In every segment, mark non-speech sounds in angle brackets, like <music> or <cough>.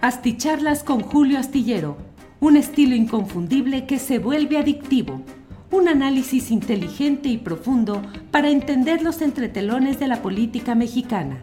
Asticharlas con Julio Astillero, un estilo inconfundible que se vuelve adictivo. Un análisis inteligente y profundo para entender los entretelones de la política mexicana.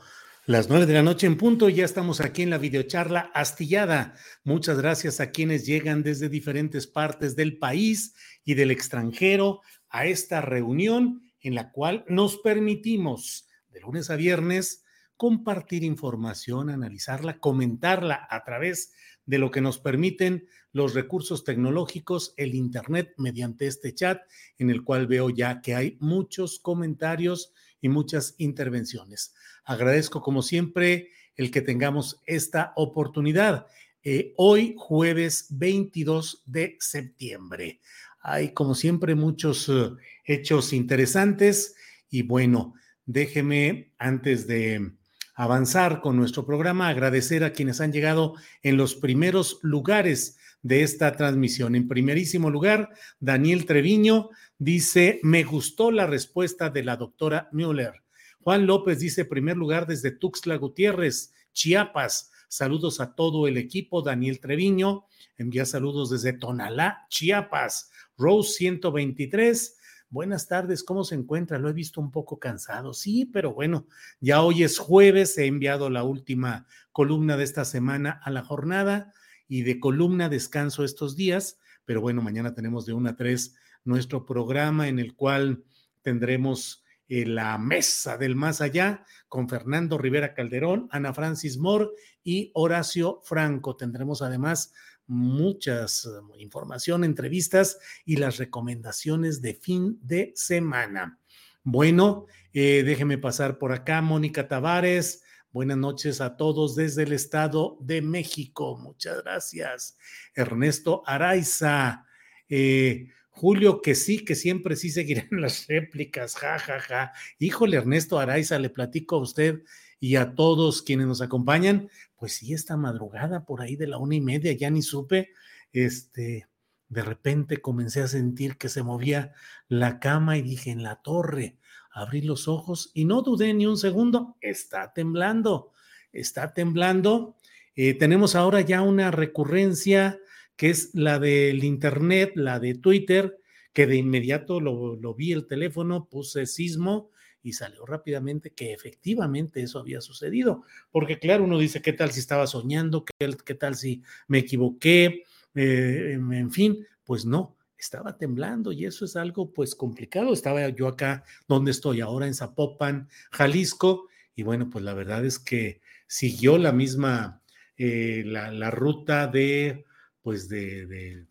Las nueve de la noche en punto, ya estamos aquí en la videocharla astillada. Muchas gracias a quienes llegan desde diferentes partes del país y del extranjero a esta reunión en la cual nos permitimos de lunes a viernes compartir información, analizarla, comentarla a través de lo que nos permiten los recursos tecnológicos, el Internet mediante este chat, en el cual veo ya que hay muchos comentarios y muchas intervenciones. Agradezco como siempre el que tengamos esta oportunidad. Eh, hoy, jueves 22 de septiembre. Hay, como siempre, muchos uh, hechos interesantes y bueno, déjeme antes de avanzar con nuestro programa, agradecer a quienes han llegado en los primeros lugares de esta transmisión. En primerísimo lugar, Daniel Treviño dice, me gustó la respuesta de la doctora Müller. Juan López dice, primer lugar desde Tuxtla Gutiérrez, Chiapas. Saludos a todo el equipo. Daniel Treviño envía saludos desde Tonalá, Chiapas. Rose 123. Buenas tardes, ¿cómo se encuentra? Lo he visto un poco cansado, sí, pero bueno, ya hoy es jueves, he enviado la última columna de esta semana a la jornada y de columna descanso estos días, pero bueno, mañana tenemos de 1 a 3 nuestro programa en el cual tendremos eh, la mesa del más allá con Fernando Rivera Calderón, Ana Francis Moore y Horacio Franco. Tendremos además muchas eh, información, entrevistas y las recomendaciones de fin de semana. Bueno, eh, déjeme pasar por acá, Mónica Tavares. Buenas noches a todos desde el Estado de México. Muchas gracias. Ernesto Araiza. Julio, que sí, que siempre sí seguirán <laughs> las réplicas, ja, ja, ja. Híjole, Ernesto Araiza, le platico a usted y a todos quienes nos acompañan, pues sí, esta madrugada por ahí de la una y media, ya ni supe, este, de repente comencé a sentir que se movía la cama y dije, en la torre, abrí los ojos y no dudé ni un segundo, está temblando, está temblando. Eh, tenemos ahora ya una recurrencia que es la del Internet, la de Twitter, que de inmediato lo, vi el teléfono, puse sismo y salió rápidamente que efectivamente eso había sucedido. Porque claro, uno dice, ¿qué tal si estaba soñando? ¿Qué, tal si me equivoqué? Eh, en fin, pues no, estaba temblando y eso es algo pues complicado. Estaba yo acá donde estoy ahora en Zapopan, Jalisco, y bueno, pues la verdad es que siguió la misma, eh, la ruta de pues de,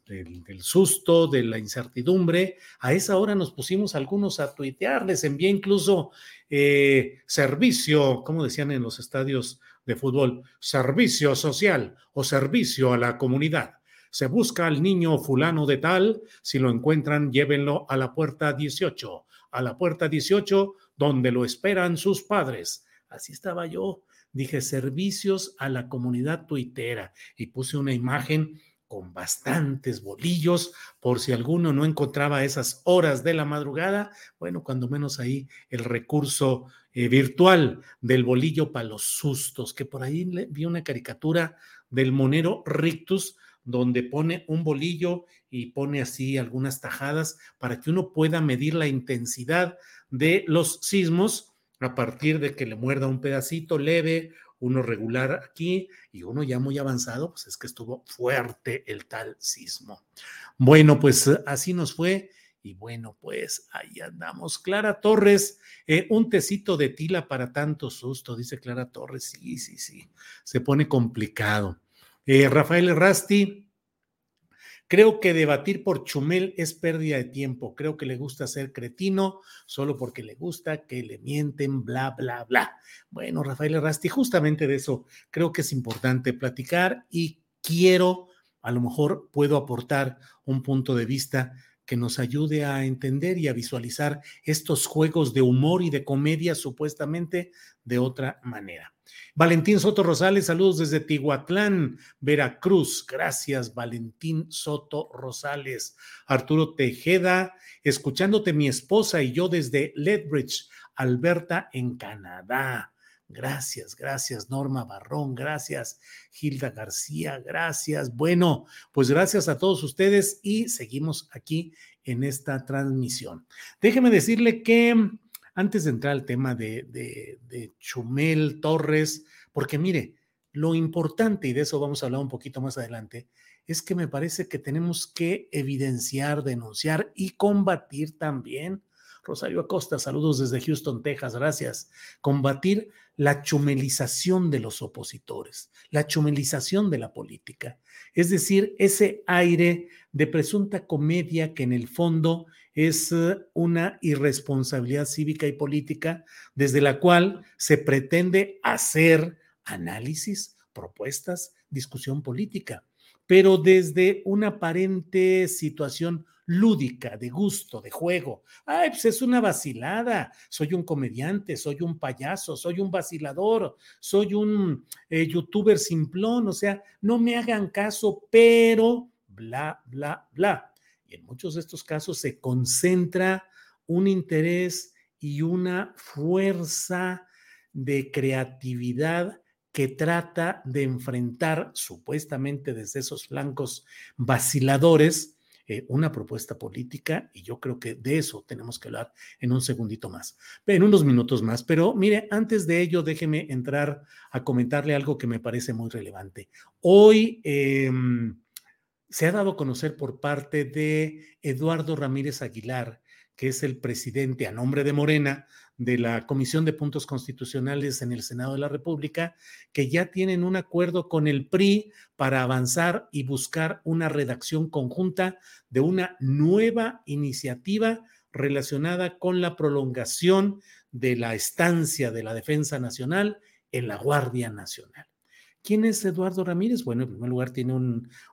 del susto, de la incertidumbre. A esa hora nos pusimos algunos a tuitear, les envié incluso eh, servicio, como decían en los estadios de fútbol, servicio social o servicio a la comunidad. Se busca al niño fulano de tal, si lo encuentran, llévenlo a la puerta 18, a la puerta 18 donde lo esperan sus padres. Así estaba yo. Dije servicios a la comunidad tuitera y puse una imagen con bastantes bolillos, por si alguno no encontraba esas horas de la madrugada, bueno, cuando menos ahí el recurso eh, virtual del bolillo para los sustos, que por ahí vi una caricatura del monero Rictus, donde pone un bolillo y pone así algunas tajadas para que uno pueda medir la intensidad de los sismos a partir de que le muerda un pedacito leve, uno regular aquí y uno ya muy avanzado, pues es que estuvo fuerte el tal sismo. Bueno, pues así nos fue. Y bueno, pues ahí andamos. Clara Torres, eh, un tecito de tila para tanto susto, dice Clara Torres. Sí, sí, sí, se pone complicado. Eh, Rafael Rasti, Creo que debatir por Chumel es pérdida de tiempo. Creo que le gusta ser cretino solo porque le gusta que le mienten, bla, bla, bla. Bueno, Rafael Rasti, justamente de eso creo que es importante platicar y quiero, a lo mejor puedo aportar un punto de vista que nos ayude a entender y a visualizar estos juegos de humor y de comedia supuestamente de otra manera. Valentín Soto Rosales, saludos desde Tihuatlán, Veracruz. Gracias, Valentín Soto Rosales. Arturo Tejeda, escuchándote mi esposa y yo desde Lethbridge, Alberta, en Canadá. Gracias, gracias Norma Barrón, gracias Gilda García, gracias. Bueno, pues gracias a todos ustedes y seguimos aquí en esta transmisión. Déjeme decirle que antes de entrar al tema de, Chumel Torres, porque mire, lo importante, y de eso vamos a hablar un poquito más adelante, es que me parece que tenemos que evidenciar, denunciar y combatir también. Rosario Acosta, saludos desde Houston, Texas, gracias. Combatir la chumelización de los opositores, la chumelización de la política, es decir, ese aire de presunta comedia que en el fondo es eh, una irresponsabilidad cívica y política desde la cual se pretende hacer análisis, propuestas, discusión política, pero desde una aparente situación lúdica, de gusto, de juego. Ay, pues es una vacilada. Soy un comediante, soy un payaso, soy un vacilador, soy un eh, youtuber simplón. O sea, no me hagan caso, pero bla, bla, bla. Y en muchos de estos casos se concentra un interés y una fuerza de creatividad que trata de enfrentar supuestamente desde esos flancos vaciladores eh, una propuesta política y yo creo que de eso tenemos que hablar en un segundito más, en unos minutos más. Pero mire, antes de ello, déjeme entrar a comentarle algo que me parece muy relevante. Hoy... Em, se ha dado a conocer por parte de Eduardo Ramírez Aguilar, que es el presidente a nombre de Morena de la Comisión de Puntos Constitucionales en el Senado de la República, que ya tienen un acuerdo con el PRI para avanzar y buscar una redacción conjunta de una nueva iniciativa relacionada con la prolongación de la estancia de la Defensa Nacional en la Guardia Nacional. ¿Quién es Eduardo Ramírez? Bueno, en primer lugar tiene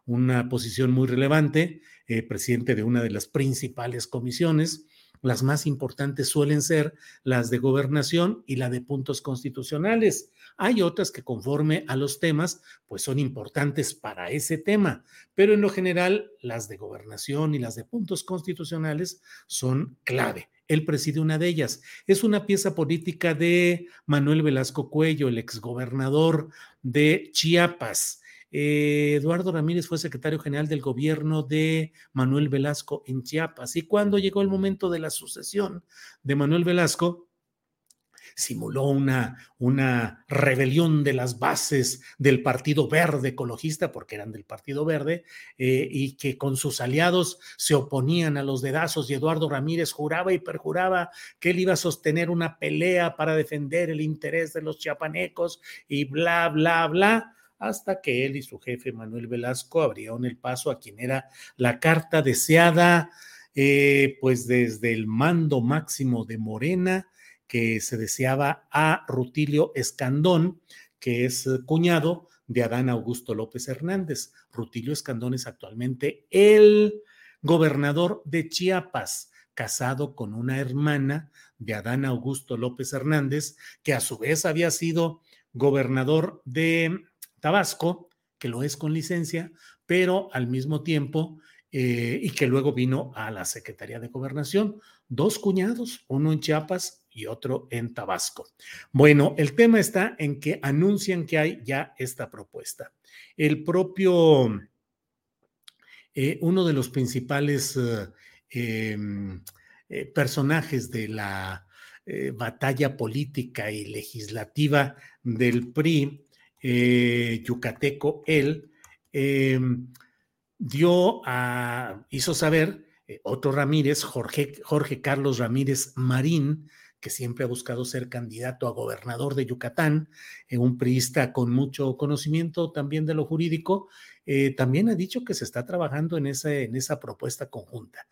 una posición muy relevante, eh, presidente de una de las principales comisiones. Las más importantes suelen ser las de gobernación y la de puntos constitucionales. Hay otras que conforme a los temas, pues son importantes para ese tema, pero en lo general las de gobernación y las de puntos constitucionales son clave. Él preside una de ellas. Es una pieza política de Manuel Velasco Cuello, el exgobernador de Chiapas. Eh, Eduardo Ramírez fue secretario general del gobierno de Manuel Velasco en Chiapas. Y cuando llegó el momento de la sucesión de Manuel Velasco, simuló una, una rebelión de las bases del Partido Verde ecologista, porque eran del Partido Verde, eh, y que con sus aliados se oponían a los dedazos y Eduardo Ramírez juraba y perjuraba que él iba a sostener una pelea para defender el interés de los chiapanecos y bla, bla, bla hasta que él y su jefe Manuel Velasco abrieron el paso a quien era la carta deseada, eh, pues desde el mando máximo de Morena, que se deseaba a Rutilio Escandón, que es eh, cuñado de Adán Augusto López Hernández. Rutilio Escandón es actualmente el gobernador de Chiapas, casado con una hermana de Adán Augusto López Hernández, que a su vez había sido gobernador de Tabasco, que lo es con licencia, pero al mismo tiempo, eh, y que luego vino a la Secretaría de Gobernación, dos cuñados, uno en Chiapas y otro en Tabasco. Bueno, el tema está en que anuncian que hay ya esta propuesta. El propio eh, uno de los principales em, personajes de la batalla política y legislativa del PRI, yucateco, él, em, dio a, hizo saber otro Ramírez, Jorge, Jorge Carlos Ramírez Marín, que siempre ha buscado ser candidato a gobernador de Yucatán, eh, un priista con mucho conocimiento también de lo jurídico, eh, también ha dicho que se está trabajando en, en esa propuesta conjunta.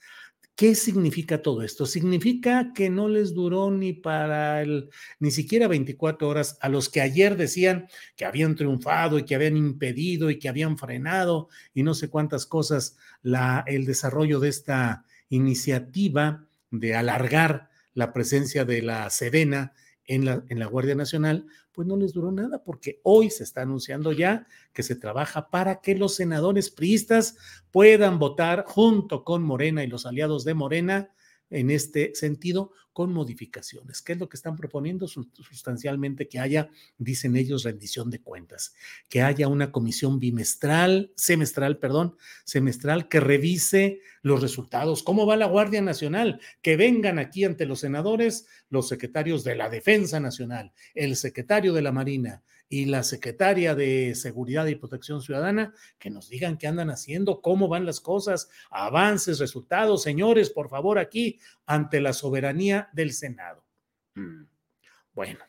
¿Qué significa todo esto? Significa que no les duró ni para el, ni siquiera 24 horas a los que ayer decían que habían triunfado y que habían impedido y que habían frenado y no sé cuántas cosas la, el desarrollo de esta iniciativa de alargar la presencia de la Sedena en la, en la Guardia Nacional, pues no les duró nada, porque hoy se está anunciando ya que se trabaja para que los senadores priistas puedan votar junto con Morena y los aliados de Morena en este sentido con modificaciones. ¿Qué es lo que están proponiendo? Sustancialmente que haya, dicen ellos, rendición de cuentas, que haya una comisión bimestral, semestral, perdón, semestral que revise los resultados. ¿Cómo va la Guardia Nacional? Que vengan aquí ante los senadores los secretarios de la Defensa Nacional, el secretario de la Marina, y la secretaria de Seguridad y Protección Ciudadana que nos digan qué andan haciendo, cómo van las cosas, avances, resultados, señores, por favor, aquí ante la soberanía del Senado. Mm, bueno,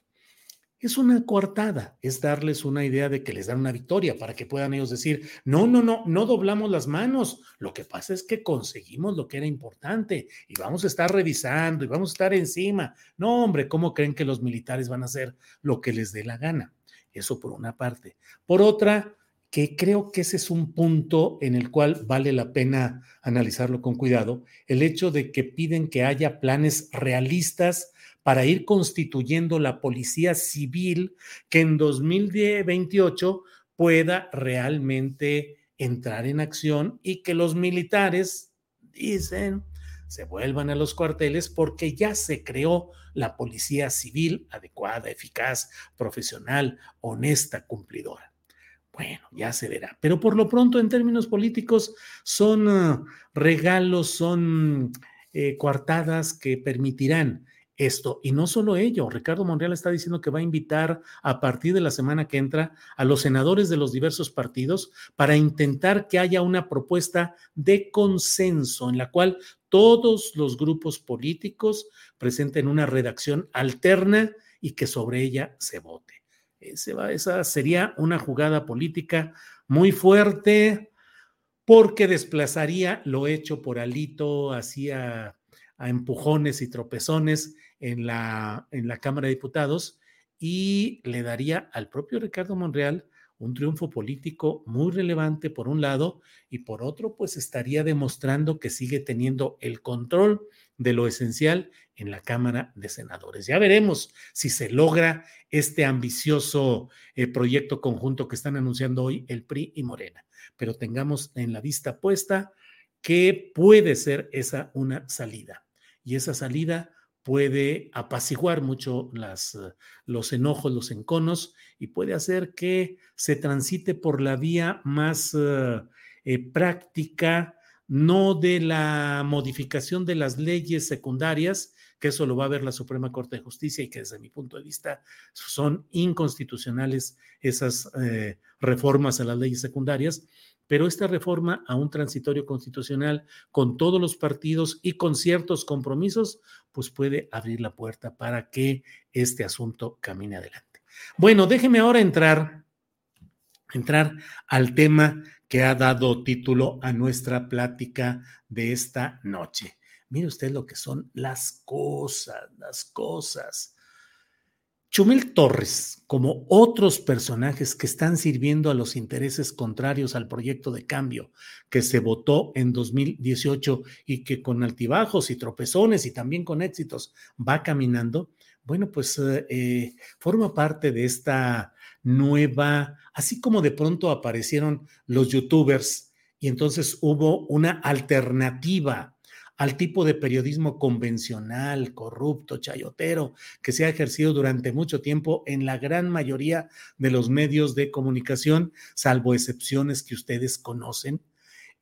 es una coartada, es darles una idea de que les dan una victoria para que puedan ellos decir, no, no, no, no doblamos las manos, lo que pasa es que conseguimos lo que era importante y vamos a estar revisando y vamos a estar encima. No, hombre, ¿cómo creen que los militares van a hacer lo que les dé la gana? Eso por una parte. Por otra, que creo que ese es un punto en el cual vale la pena analizarlo con cuidado, el hecho de que piden que haya planes realistas para ir constituyendo la policía civil que en 2028 pueda realmente entrar en acción y que los militares, dicen, se vuelvan a los cuarteles porque ya se creó la policía civil adecuada, eficaz, profesional, honesta, cumplidora. Bueno, ya se verá. Pero por lo pronto, en términos políticos, son ah, regalos, son eh, coartadas que permitirán esto. Y no solo ello, Ricardo Monreal está diciendo que va a invitar a partir de la semana que entra a los senadores de los diversos partidos para intentar que haya una propuesta de consenso en la cual todos los grupos políticos presenten una redacción alterna y que sobre ella se vote. Esa sería una jugada política muy fuerte porque desplazaría lo hecho por Alito hacia a empujones y tropezones en la, en la Cámara de Diputados y le daría al propio Ricardo Monreal un triunfo político muy relevante por un lado y por otro pues estaría demostrando que sigue teniendo el control de lo esencial en la Cámara de Senadores. Ya veremos si se logra este ambicioso eh, proyecto conjunto que están anunciando hoy el PRI y Morena, pero tengamos en la vista puesta que puede ser esa una salida y esa salida puede apaciguar mucho eh, los enojos, los enconos y puede hacer que se transite por la vía más eh, práctica, no de la modificación de las leyes secundarias, que eso lo va a ver la Suprema Corte de Justicia y que desde mi punto de vista son inconstitucionales esas reformas a las leyes secundarias, pero esta reforma a un transitorio constitucional con todos los partidos y con ciertos compromisos, pues puede abrir la puerta para que este asunto camine adelante. Bueno, déjeme ahora entrar, entrar al tema que ha dado título a nuestra plática de esta noche. Mire usted lo que son las cosas, las cosas. Chumel Torres, como otros personajes que están sirviendo a los intereses contrarios al proyecto de cambio que se votó en 2018 y que con altibajos y tropezones y también con éxitos va caminando, bueno, pues eh, eh, forma parte de esta nueva, así como de pronto aparecieron los youtubers y entonces hubo una alternativa al tipo de periodismo convencional, corrupto, chayotero, que se ha ejercido durante mucho tiempo en la gran mayoría de los medios de comunicación, salvo excepciones que ustedes conocen.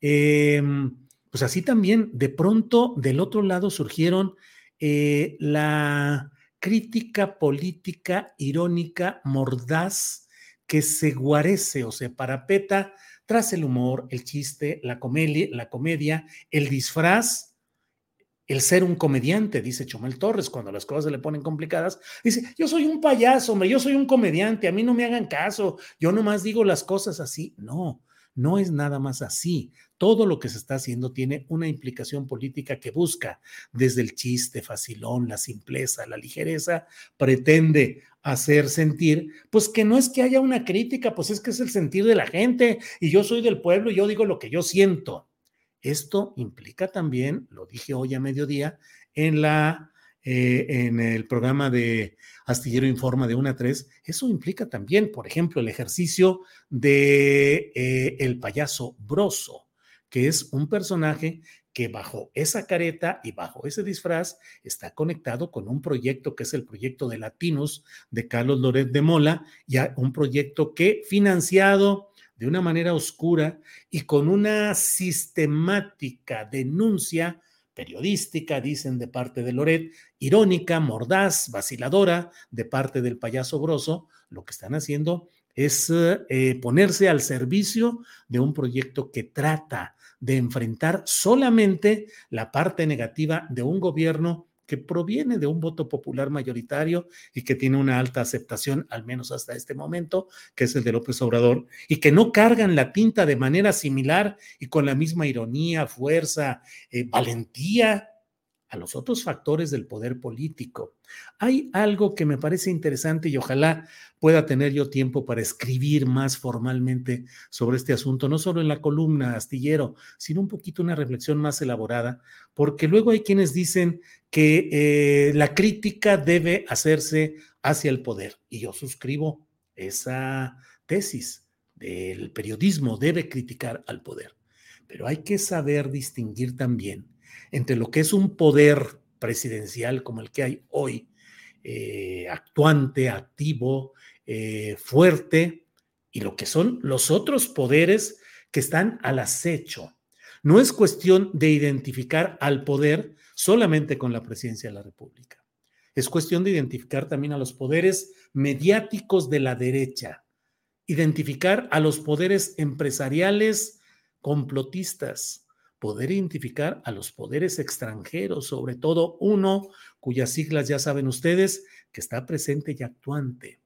Em, pues así también, de pronto, del otro lado surgieron eh, la crítica política irónica mordaz que se guarece o se parapeta tras el humor, el chiste, la comedia, la comedia el disfraz el ser un comediante, dice Chumel Torres, cuando las cosas se le ponen complicadas, dice, yo soy un payaso, hombre, yo soy un comediante, a mí no me hagan caso, yo nomás digo las cosas así. No, no es nada más así. Todo lo que se está haciendo tiene una implicación política que busca, desde el chiste facilón, la simpleza, la ligereza, pretende hacer sentir, pues que no es que haya una crítica, pues es que es el sentir de la gente y yo soy del pueblo y yo digo lo que yo siento. Esto implica también, lo dije hoy a mediodía, en la eh, en el programa de Astillero Informa de 1 a 3, eso implica también, por ejemplo, el ejercicio de eh, el payaso broso, que es un personaje que bajo esa careta y bajo ese disfraz está conectado con un proyecto que es el proyecto de Latinos de Carlos Loret de Mola, ya un proyecto que financiado de una manera oscura y con una sistemática denuncia periodística, dicen de parte de Loret, irónica, mordaz, vaciladora de parte del payaso grosso, lo que están haciendo es eh, ponerse al servicio de un proyecto que trata de enfrentar solamente la parte negativa de un gobierno que proviene de un voto popular mayoritario y que tiene una alta aceptación, al menos hasta este momento, que es el de López Obrador, y que no cargan la tinta de manera similar y con la misma ironía, fuerza, eh, valentía a los otros factores del poder político. Hay algo que me parece interesante y ojalá pueda tener yo tiempo para escribir más formalmente sobre este asunto, no solo en la columna astillero, sino un poquito una reflexión más elaborada, porque luego hay quienes dicen que eh, la crítica debe hacerse hacia el poder, y yo suscribo esa tesis del periodismo, debe criticar al poder, pero hay que saber distinguir también entre lo que es un poder presidencial como el que hay hoy, eh, actuante, activo, eh, fuerte, y lo que son los otros poderes que están al acecho. No es cuestión de identificar al poder solamente con la presidencia de la República. Es cuestión de identificar también a los poderes mediáticos de la derecha, identificar a los poderes empresariales complotistas, poder identificar a los poderes extranjeros, sobre todo uno cuyas siglas ya saben ustedes que está presente y actuante.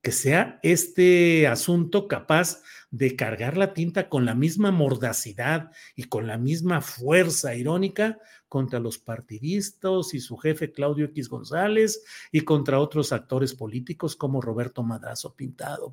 Que sea este asunto capaz de cargar la tinta con la misma mordacidad y con la misma fuerza irónica contra los partidistas y su jefe Claudio X González y contra otros actores políticos como Roberto Madrazo Pintado.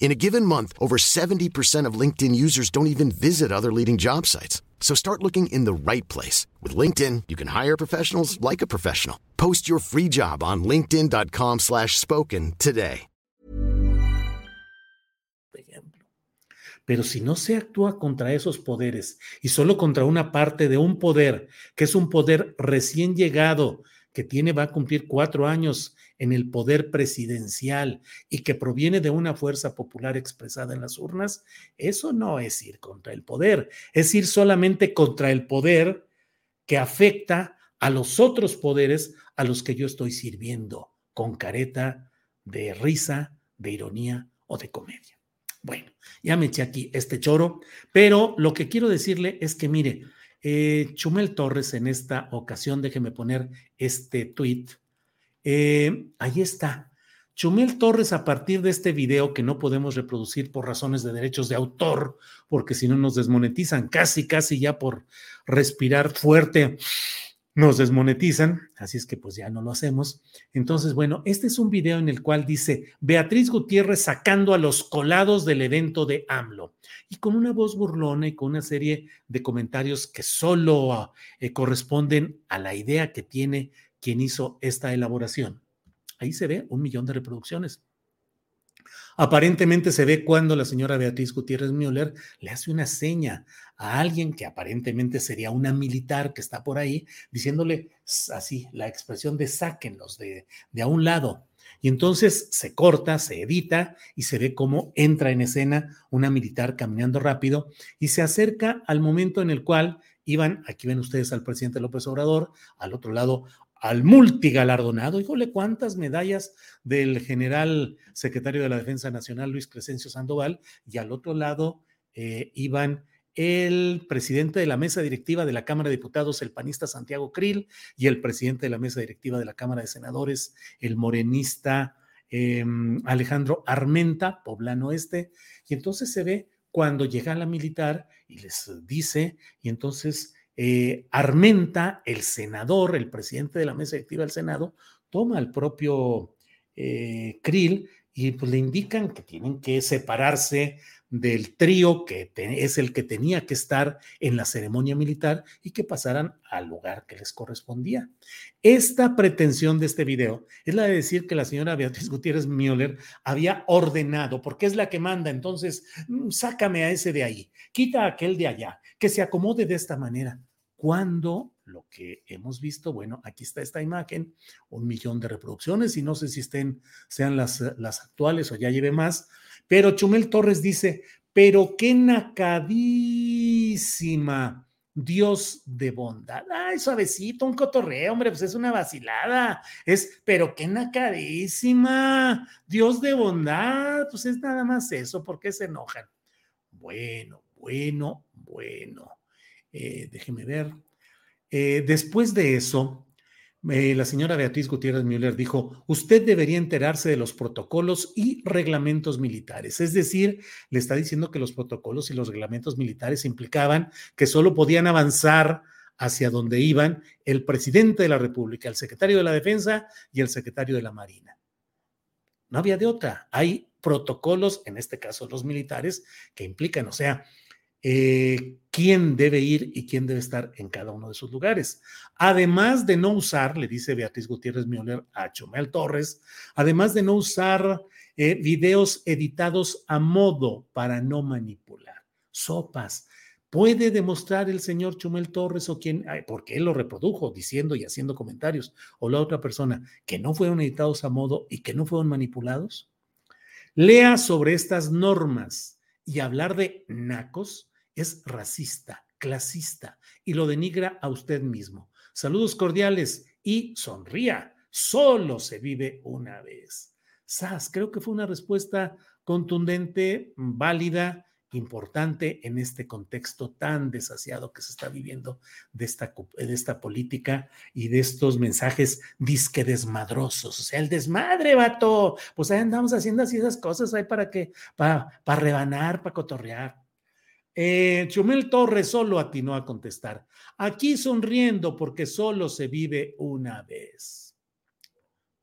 In a given month, over 70% of LinkedIn users don't even visit other leading job sites. So start looking in the right place. With LinkedIn, you can hire professionals like a professional. Post your free job on linkedin.com slash spoken today. Pero si no se actúa contra esos poderes y solo contra una parte de un poder, que es un poder recién llegado, que tiene, va a cumplir cuatro años en el poder presidencial y que proviene de una fuerza popular expresada en las urnas, eso no es ir contra el poder, es ir solamente contra el poder que afecta a los otros poderes a los que yo estoy sirviendo, con careta de risa, de ironía o de comedia. Bueno, ya me eché aquí este choro, pero lo que quiero decirle es que mire, eh, Chumel Torres en esta ocasión, déjeme poner este tweet, eh, ahí está. Chumel Torres, a partir de este video que no podemos reproducir por razones de derechos de autor, porque si no nos desmonetizan, casi, casi ya por respirar fuerte, nos desmonetizan, así es que pues ya no lo hacemos. Entonces, bueno, este es un video en el cual dice Beatriz Gutiérrez sacando a los colados del evento de AMLO y con una voz burlona y con una serie de comentarios que solo eh, corresponden a la idea que tiene quien hizo esta elaboración. Ahí se ve un millón de reproducciones. Aparentemente se ve cuando la señora Beatriz Gutiérrez Müller le hace una seña a alguien que aparentemente sería una militar que está por ahí, diciéndole así la expresión de sáquenlos de, de a un lado. Y entonces se corta, se edita y se ve cómo entra en escena una militar caminando rápido y se acerca al momento en el cual iban, aquí ven ustedes al presidente López Obrador, al otro lado al multigalardonado, híjole, cuántas medallas del general secretario de la Defensa Nacional, Luis Crescencio Sandoval, y al otro lado eh, iban el presidente de la mesa directiva de la Cámara de Diputados, el panista Santiago Krill, y el presidente de la mesa directiva de la Cámara de Senadores, el morenista em, Alejandro Armenta, poblano este, y entonces se ve cuando llega la militar y les dice, y entonces eh, Armenta, el senador, el presidente de la mesa directiva del Senado, toma al propio eh, Krill y pues le indican que tienen que separarse del trío que es el que tenía que estar en la ceremonia militar y que pasaran al lugar que les correspondía. Esta pretensión de este video es la de decir que la señora Beatriz Gutiérrez Müller había ordenado, porque es la que manda, entonces mm, sácame a ese de ahí, quita a aquel de allá, que se acomode de esta manera. Cuando lo que hemos visto, bueno, aquí está esta imagen, un millón de reproducciones y no sé si estén, sean las, las actuales o ya lleve más, pero Chumel Torres dice, pero qué nacadísima. Dios de bondad. Ay, suavecito, un cotorreo, hombre, pues es una vacilada. Es, pero qué nacadísima. Dios de bondad, pues es nada más eso. ¿Por qué se enojan? Bueno, bueno, bueno. Eh, déjeme ver. Eh, después de eso, eh, la señora Beatriz Gutiérrez Müller dijo, usted debería enterarse de los protocolos y reglamentos militares. Es decir, le está diciendo que los protocolos y los reglamentos militares implicaban que solo podían avanzar hacia donde iban el presidente de la República, el secretario de la Defensa y el secretario de la Marina. No había de otra. Hay protocolos, en este caso los militares, que implican, o sea, eh, quién debe ir y quién debe estar en cada uno de sus lugares. Además de no usar, le dice Beatriz Gutiérrez Müller a Chumel Torres, además de no usar eh, videos editados a modo para no manipular. Sopas. ¿Puede demostrar el señor Chumel Torres o quien, porque él lo reprodujo diciendo y haciendo comentarios, o la otra persona, que no fueron editados a modo y que no fueron manipulados? Lea sobre estas normas y hablar de nacos es racista, clasista y lo denigra a usted mismo. Saludos cordiales y sonría. Solo se vive una vez. Sas, creo que fue una respuesta contundente, válida, importante en este contexto tan desasiado que se está viviendo de esta, de esta política y de estos mensajes disque desmadrosos. O sea, el desmadre, vato. Pues ahí andamos haciendo así esas cosas ahí para que, para, para rebanar, para cotorrear. Eh, Chumel Torres solo atinó a contestar. Aquí sonriendo porque solo se vive una vez.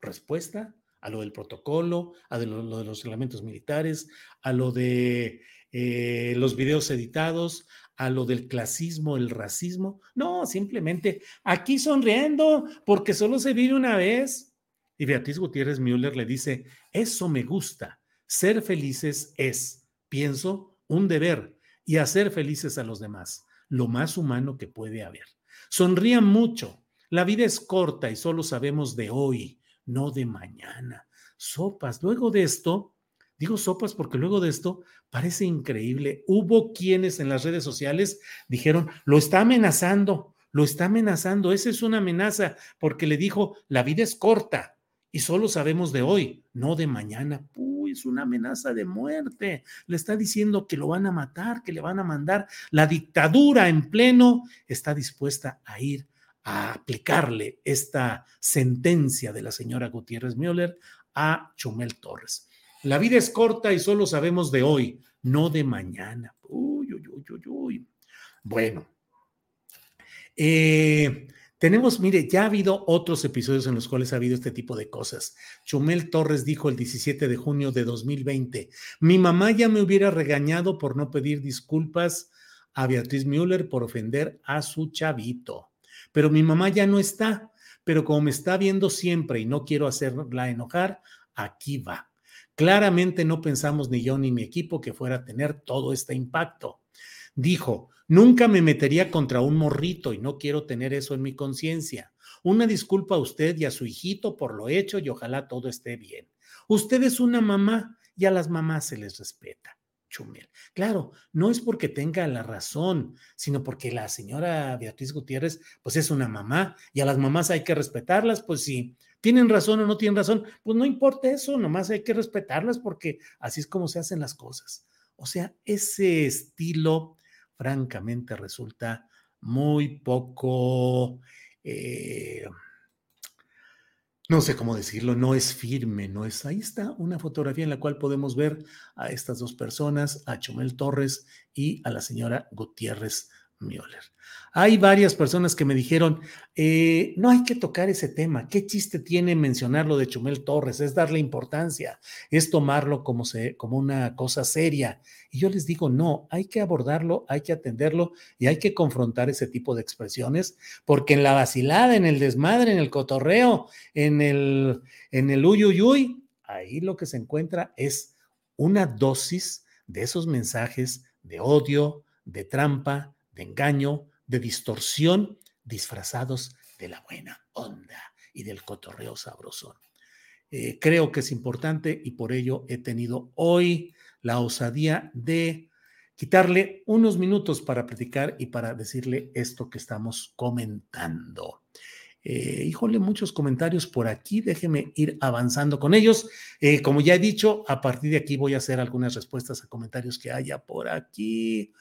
Respuesta a lo del protocolo, a lo, de los reglamentos militares, a lo de eh, los videos editados, a lo del clasismo, el racismo. No, simplemente aquí sonriendo porque solo se vive una vez. Y Beatriz Gutiérrez Müller le dice, eso me gusta. Ser felices es, pienso, un deber y hacer felices a los demás, lo más humano que puede haber. Sonrían mucho. La vida es corta y solo sabemos de hoy, no de mañana. Sopas. Luego de esto, digo sopas porque luego de esto parece increíble. Hubo quienes en las redes sociales dijeron, lo está amenazando, lo está amenazando. Esa es una amenaza porque le dijo, la vida es corta y solo sabemos de hoy, no de mañana es una amenaza de muerte. Le está diciendo que lo van a matar, que le van a mandar. La dictadura en pleno está dispuesta a ir a aplicarle esta sentencia de la señora Gutiérrez Müller a Chumel Torres. La vida es corta y solo sabemos de hoy, no de mañana. Uy, uy, uy, uy, uy. Bueno, eh, tenemos, mire, ya ha habido otros episodios en los cuales ha habido este tipo de cosas. Chumel Torres dijo el 17 de junio de 2020, mi mamá ya me hubiera regañado por no pedir disculpas a Beatriz Müller por ofender a su chavito. Pero mi mamá ya no está, pero como me está viendo siempre y no quiero hacerla enojar, aquí va. Claramente no pensamos ni yo ni mi equipo que fuera a tener todo este impacto. Dijo, Nunca me metería contra un morrito y no quiero tener eso en mi conciencia. Una disculpa a usted y a su hijito por lo hecho y ojalá todo esté bien. Usted es una mamá y a las mamás se les respeta. Chumel. Claro, no es porque tenga la razón, sino porque la señora Beatriz Gutiérrez, pues es una mamá y a las mamás hay que respetarlas, pues si tienen razón o no tienen razón, pues no importa eso, nomás hay que respetarlas porque así es como se hacen las cosas. O sea, ese estilo francamente resulta muy poco, eh, no sé cómo decirlo, no es firme, no es, ahí está una fotografía en la cual podemos ver a estas dos personas, a Chumel Torres y a la señora Gutiérrez Müller. Hay varias personas que me dijeron, eh, no hay que tocar ese tema, ¿qué chiste tiene mencionarlo de Chumel Torres? Es darle importancia, es tomarlo como, se, como una cosa seria. Y yo les digo, no, hay que abordarlo, hay que atenderlo y hay que confrontar ese tipo de expresiones, porque en la vacilada, en el desmadre, en el cotorreo, en el, en el uyuyuy, ahí lo que se encuentra es una dosis de esos mensajes de odio, de trampa, de engaño, de distorsión, disfrazados de la buena onda y del cotorreo sabrosón. Eh, creo que es importante y por ello he tenido hoy la osadía de quitarle unos minutos para platicar y para decirle esto que estamos comentando. Eh, híjole, muchos comentarios por aquí, déjeme ir avanzando con ellos. Eh, como ya he dicho, a partir de aquí voy a hacer algunas respuestas a comentarios que haya por aquí.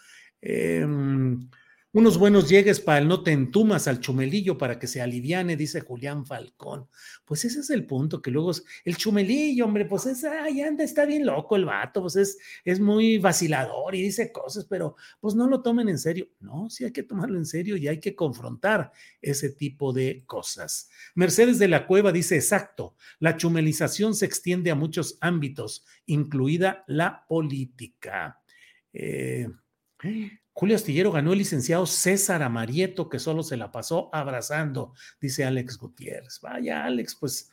Em, unos buenos llegues para el no te entumas al chumelillo para que se aliviane, dice Julián Falcón. Pues ese es el punto, que luego el chumelillo, hombre, pues es, ay, anda, está bien loco el vato, pues es, es muy vacilador y dice cosas, pero pues no lo tomen en serio. No, sí hay que tomarlo en serio y hay que confrontar ese tipo de cosas. Mercedes de la Cueva dice, exacto, la chumelización se extiende a muchos ámbitos, incluida la política. Eh, Julio Astillero ganó el licenciado César Amarieto, que solo se la pasó abrazando, dice Alex Gutiérrez. Vaya, Alex, pues,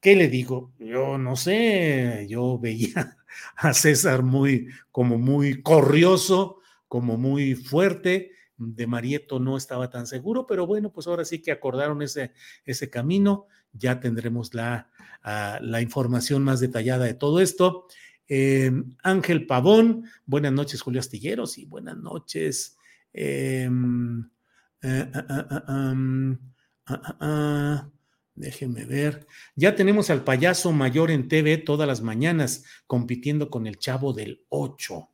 ¿qué le digo? Yo no sé, yo veía a César muy, como muy corrioso, como muy fuerte. De Marieto no estaba tan seguro, pero bueno, pues ahora sí que acordaron ese, ese camino. Ya tendremos la, ah, la información más detallada de todo esto. Em, Ángel Pavón, buenas noches, Julio Astilleros, y buenas noches. Em, eh, ah, ah, ah, déjenme ver. Ya tenemos al payaso mayor en TV todas las mañanas, compitiendo con el chavo del 8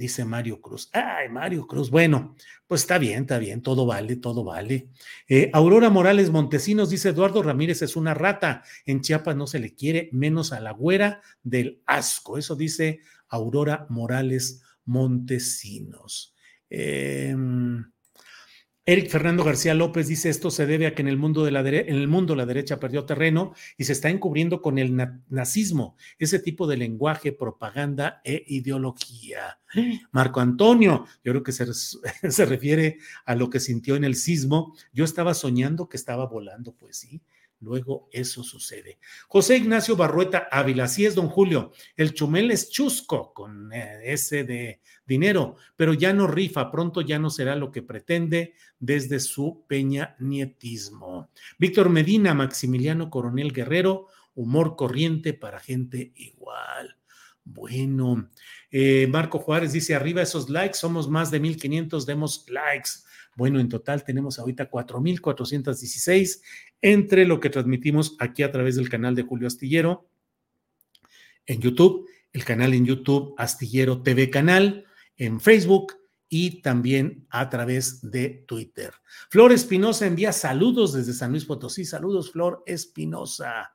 dice Mario Cruz. Ay, Mario Cruz, bueno, pues está bien, está bien, todo vale, todo vale. Eh, Aurora Morales Montesinos dice, Eduardo Ramírez es una rata, en Chiapas no se le quiere, menos a la güera del asco. Eso dice Aurora Morales Montesinos. Eh, Eric Fernando García López dice esto se debe a que en el mundo de la en el mundo la derecha perdió terreno y se está encubriendo con el nazismo, ese tipo de lenguaje, propaganda e ideología. Marco Antonio, yo creo que se, <laughs> se refiere a lo que sintió en el sismo. Yo estaba soñando que estaba volando, pues sí, Luego eso sucede. José Ignacio Barrueta Ávila, así es, don Julio. El chumel es chusco con eh, ese de dinero, pero ya no rifa, pronto ya no será lo que pretende desde su peña nietismo. Víctor Medina, Maximiliano Coronel Guerrero, humor corriente para gente igual. Bueno, eh, Marco Juárez dice, arriba esos likes, somos más de 1500, demos likes. Bueno, en total tenemos ahorita 4.416 entre lo que transmitimos aquí a través del canal de Julio Astillero en YouTube, el canal en YouTube Astillero TV Canal, en Facebook y también a través de Twitter. Flor Espinosa envía saludos desde San Luis Potosí. Saludos, Flor Espinosa.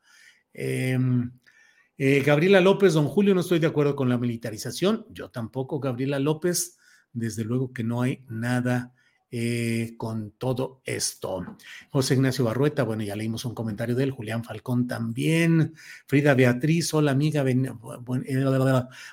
Em, Eh, Gabriela López, don Julio, no estoy de acuerdo con la militarización. Yo tampoco, Gabriela López. Desde luego que no hay nada eh, con todo esto. José Ignacio Barrueta, bueno, ya leímos un comentario de él. Julián Falcón también. Frida Beatriz, hola amiga, eh,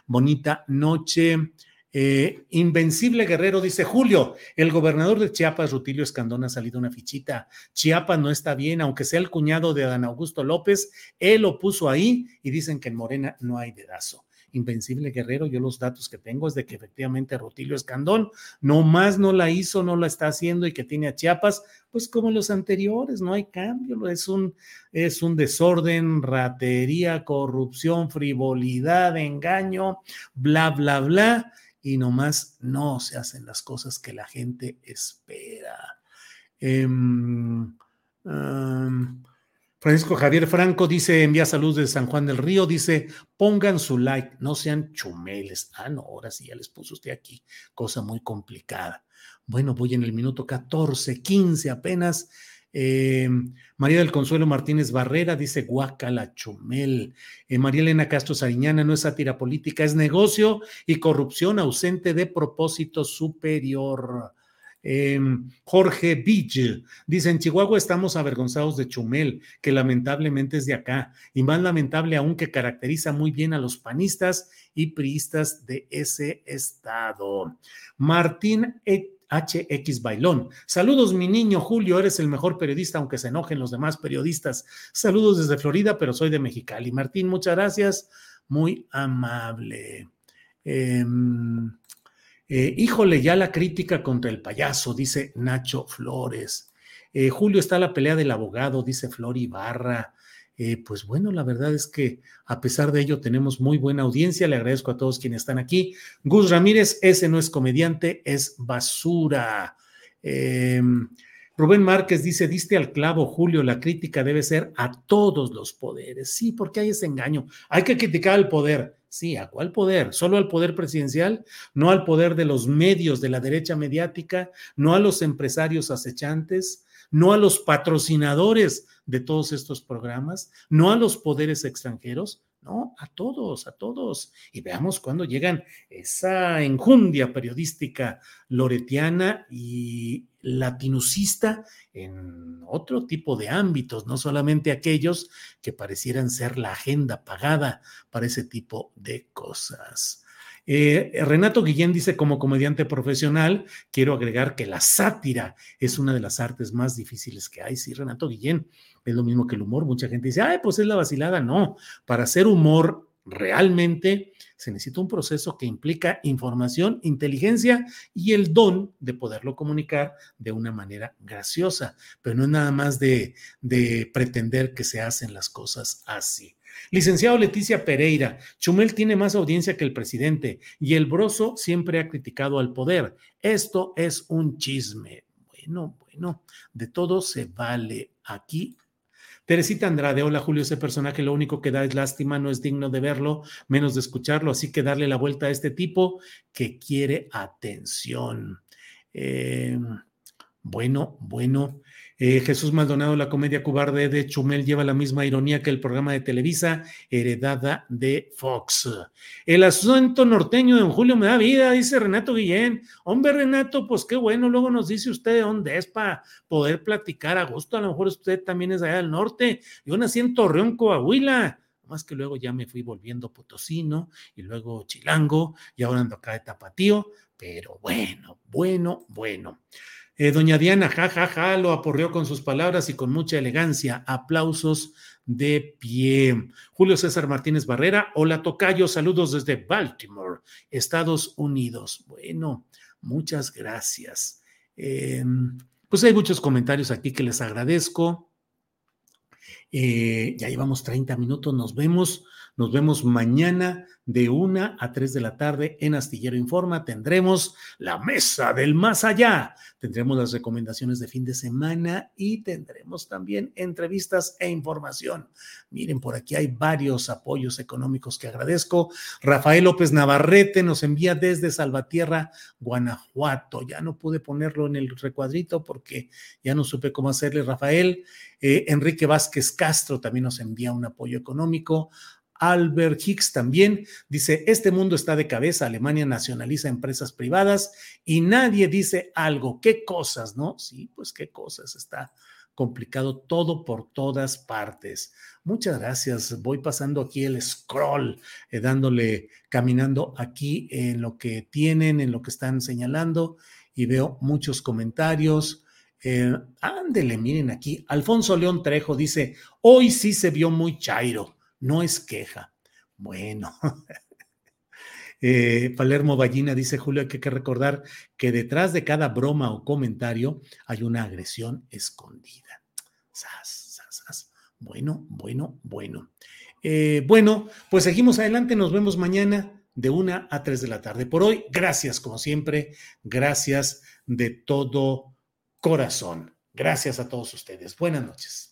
bonita noche. Eh, Invencible Guerrero dice, Julio, el gobernador de Chiapas, Rutilio Escandón, ha salido una fichita. Chiapas no está bien, aunque sea el cuñado de Adán Augusto López, él lo puso ahí y dicen que en Morena no hay dedazo. Invencible Guerrero, yo los datos que tengo es de que efectivamente Rutilio Escandón no más no la hizo, no la está haciendo y que tiene a Chiapas, pues como los anteriores, no hay cambio, es un, es un desorden, ratería, corrupción, frivolidad, engaño, bla, bla, bla y nomás no se hacen las cosas que la gente espera. Em, Francisco Javier Franco dice, envía salud de San Juan del Río, dice, pongan su like, no sean chumeles. Ah, no, ahora sí ya les puso usted aquí, cosa muy complicada. Bueno, voy en el minuto 14, 15 apenas. Eh, María del Consuelo Martínez Barrera dice Guacala Chumel. Eh, María Elena Castro Sariñana no es sátira política, es negocio y corrupción ausente de propósito superior. Eh, Jorge Vich dice: En Chihuahua estamos avergonzados de Chumel, que lamentablemente es de acá, y más lamentable aún que caracteriza muy bien a los panistas y priistas de ese estado. Martín HX Bailón. Saludos, mi niño Julio, eres el mejor periodista, aunque se enojen los demás periodistas. Saludos desde Florida, pero soy de Mexicali. Martín, muchas gracias. Muy amable. Em, eh, híjole, ya la crítica contra el payaso, dice Nacho Flores. Eh, Julio está la pelea del abogado, dice Flor Ibarra. Eh, pues bueno, la verdad es que a pesar de ello tenemos muy buena audiencia. Le agradezco a todos quienes están aquí. Gus Ramírez, ese no es comediante, es basura. Em, Rubén Márquez dice, diste al clavo, Julio, la crítica debe ser a todos los poderes. Sí, porque hay ese engaño. Hay que criticar al poder. Sí, ¿a cuál poder? ¿Solo al poder presidencial? ¿No al poder de los medios de la derecha mediática? ¿No a los empresarios acechantes? ¿No a los patrocinadores de todos estos programas? ¿No a los poderes extranjeros? No, a todos, a todos. Y veamos cuándo llegan esa enjundia periodística loretiana y latinucista en otro tipo de ámbitos, no solamente aquellos que parecieran ser la agenda pagada para ese tipo de cosas. Eh, Renato Guillén dice, como comediante profesional, quiero agregar que la sátira es una de las artes más difíciles que hay. Sí, Renato Guillén, es lo mismo que el humor. Mucha gente dice, ay, pues es la vacilada. No, para hacer humor realmente se necesita un proceso que implica información, inteligencia y el don de poderlo comunicar de una manera graciosa, pero no es nada más de, de pretender que se hacen las cosas así. Licenciado Leticia Pereira, Chumel tiene más audiencia que el presidente y el broso siempre ha criticado al poder. Esto es un chisme. Bueno, bueno, de todo se vale. Aquí Teresita Andrade, hola Julio, ese personaje lo único que da es lástima, no es digno de verlo, menos de escucharlo, así que darle la vuelta a este tipo que quiere atención. Eh, bueno, bueno. Eh, Jesús Maldonado, la comedia cobarde de Chumel lleva la misma ironía que el programa de Televisa, heredada de Fox. El asunto norteño de Julio me da vida, dice Renato Guillén. Hombre, Renato, pues qué bueno, luego nos dice usted de dónde es para poder platicar a gusto. A lo mejor usted también es allá del norte. Yo nací en Torreón, Coahuila. Más que luego ya me fui volviendo potosino y luego chilango y ahora ando acá de tapatío. Pero bueno, bueno, bueno. Eh, doña Diana, jajaja, ja, ja, lo aporreó con sus palabras y con mucha elegancia. Aplausos de pie. Julio César Martínez Barrera, hola Tocayo, saludos desde Baltimore, Estados Unidos. Bueno, muchas gracias. Em, pues hay muchos comentarios aquí que les agradezco. Eh, ya llevamos 30 minutos, nos vemos. Nos vemos mañana de una a tres de la tarde en Astillero Informa. Tendremos la mesa del más allá. Tendremos las recomendaciones de fin de semana y tendremos también entrevistas e información. Miren, por aquí hay varios apoyos económicos que agradezco. Rafael López Navarrete nos envía desde Salvatierra, Guanajuato. Ya no pude ponerlo en el recuadrito porque ya no supe cómo hacerle, Rafael. Eh, Enrique Vázquez Castro también nos envía un apoyo económico. Albert Hicks también dice, este mundo está de cabeza, Alemania nacionaliza empresas privadas y nadie dice algo. ¿Qué cosas, no? Sí, pues qué cosas, está complicado todo por todas partes. Muchas gracias. Voy pasando aquí el scroll, eh, dándole, caminando aquí en lo que tienen, en lo que están señalando y veo muchos comentarios. Eh, ándele, miren aquí. Alfonso León Trejo dice, hoy sí se vio muy chairo, no es queja. Bueno. <laughs> Eh, Palermo Ballina dice, Julio, hay que recordar que detrás de cada broma o comentario hay una agresión escondida. Bueno, bueno, bueno. Eh, bueno, pues seguimos adelante, nos vemos mañana de una a tres de la tarde. Por hoy, gracias como siempre, gracias de todo corazón. Gracias a todos ustedes. Buenas noches.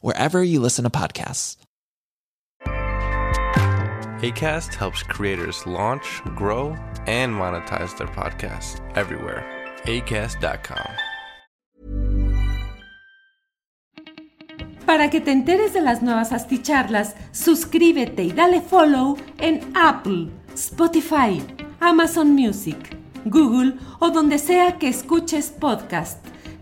wherever you listen to podcasts. ACAST helps creators launch, grow, and monetize their podcasts everywhere. ACAST.com. Para que te enteres de las nuevas asticharlas, suscríbete y dale follow en Apple, Spotify, Amazon Music, Google o donde sea que escuches podcast.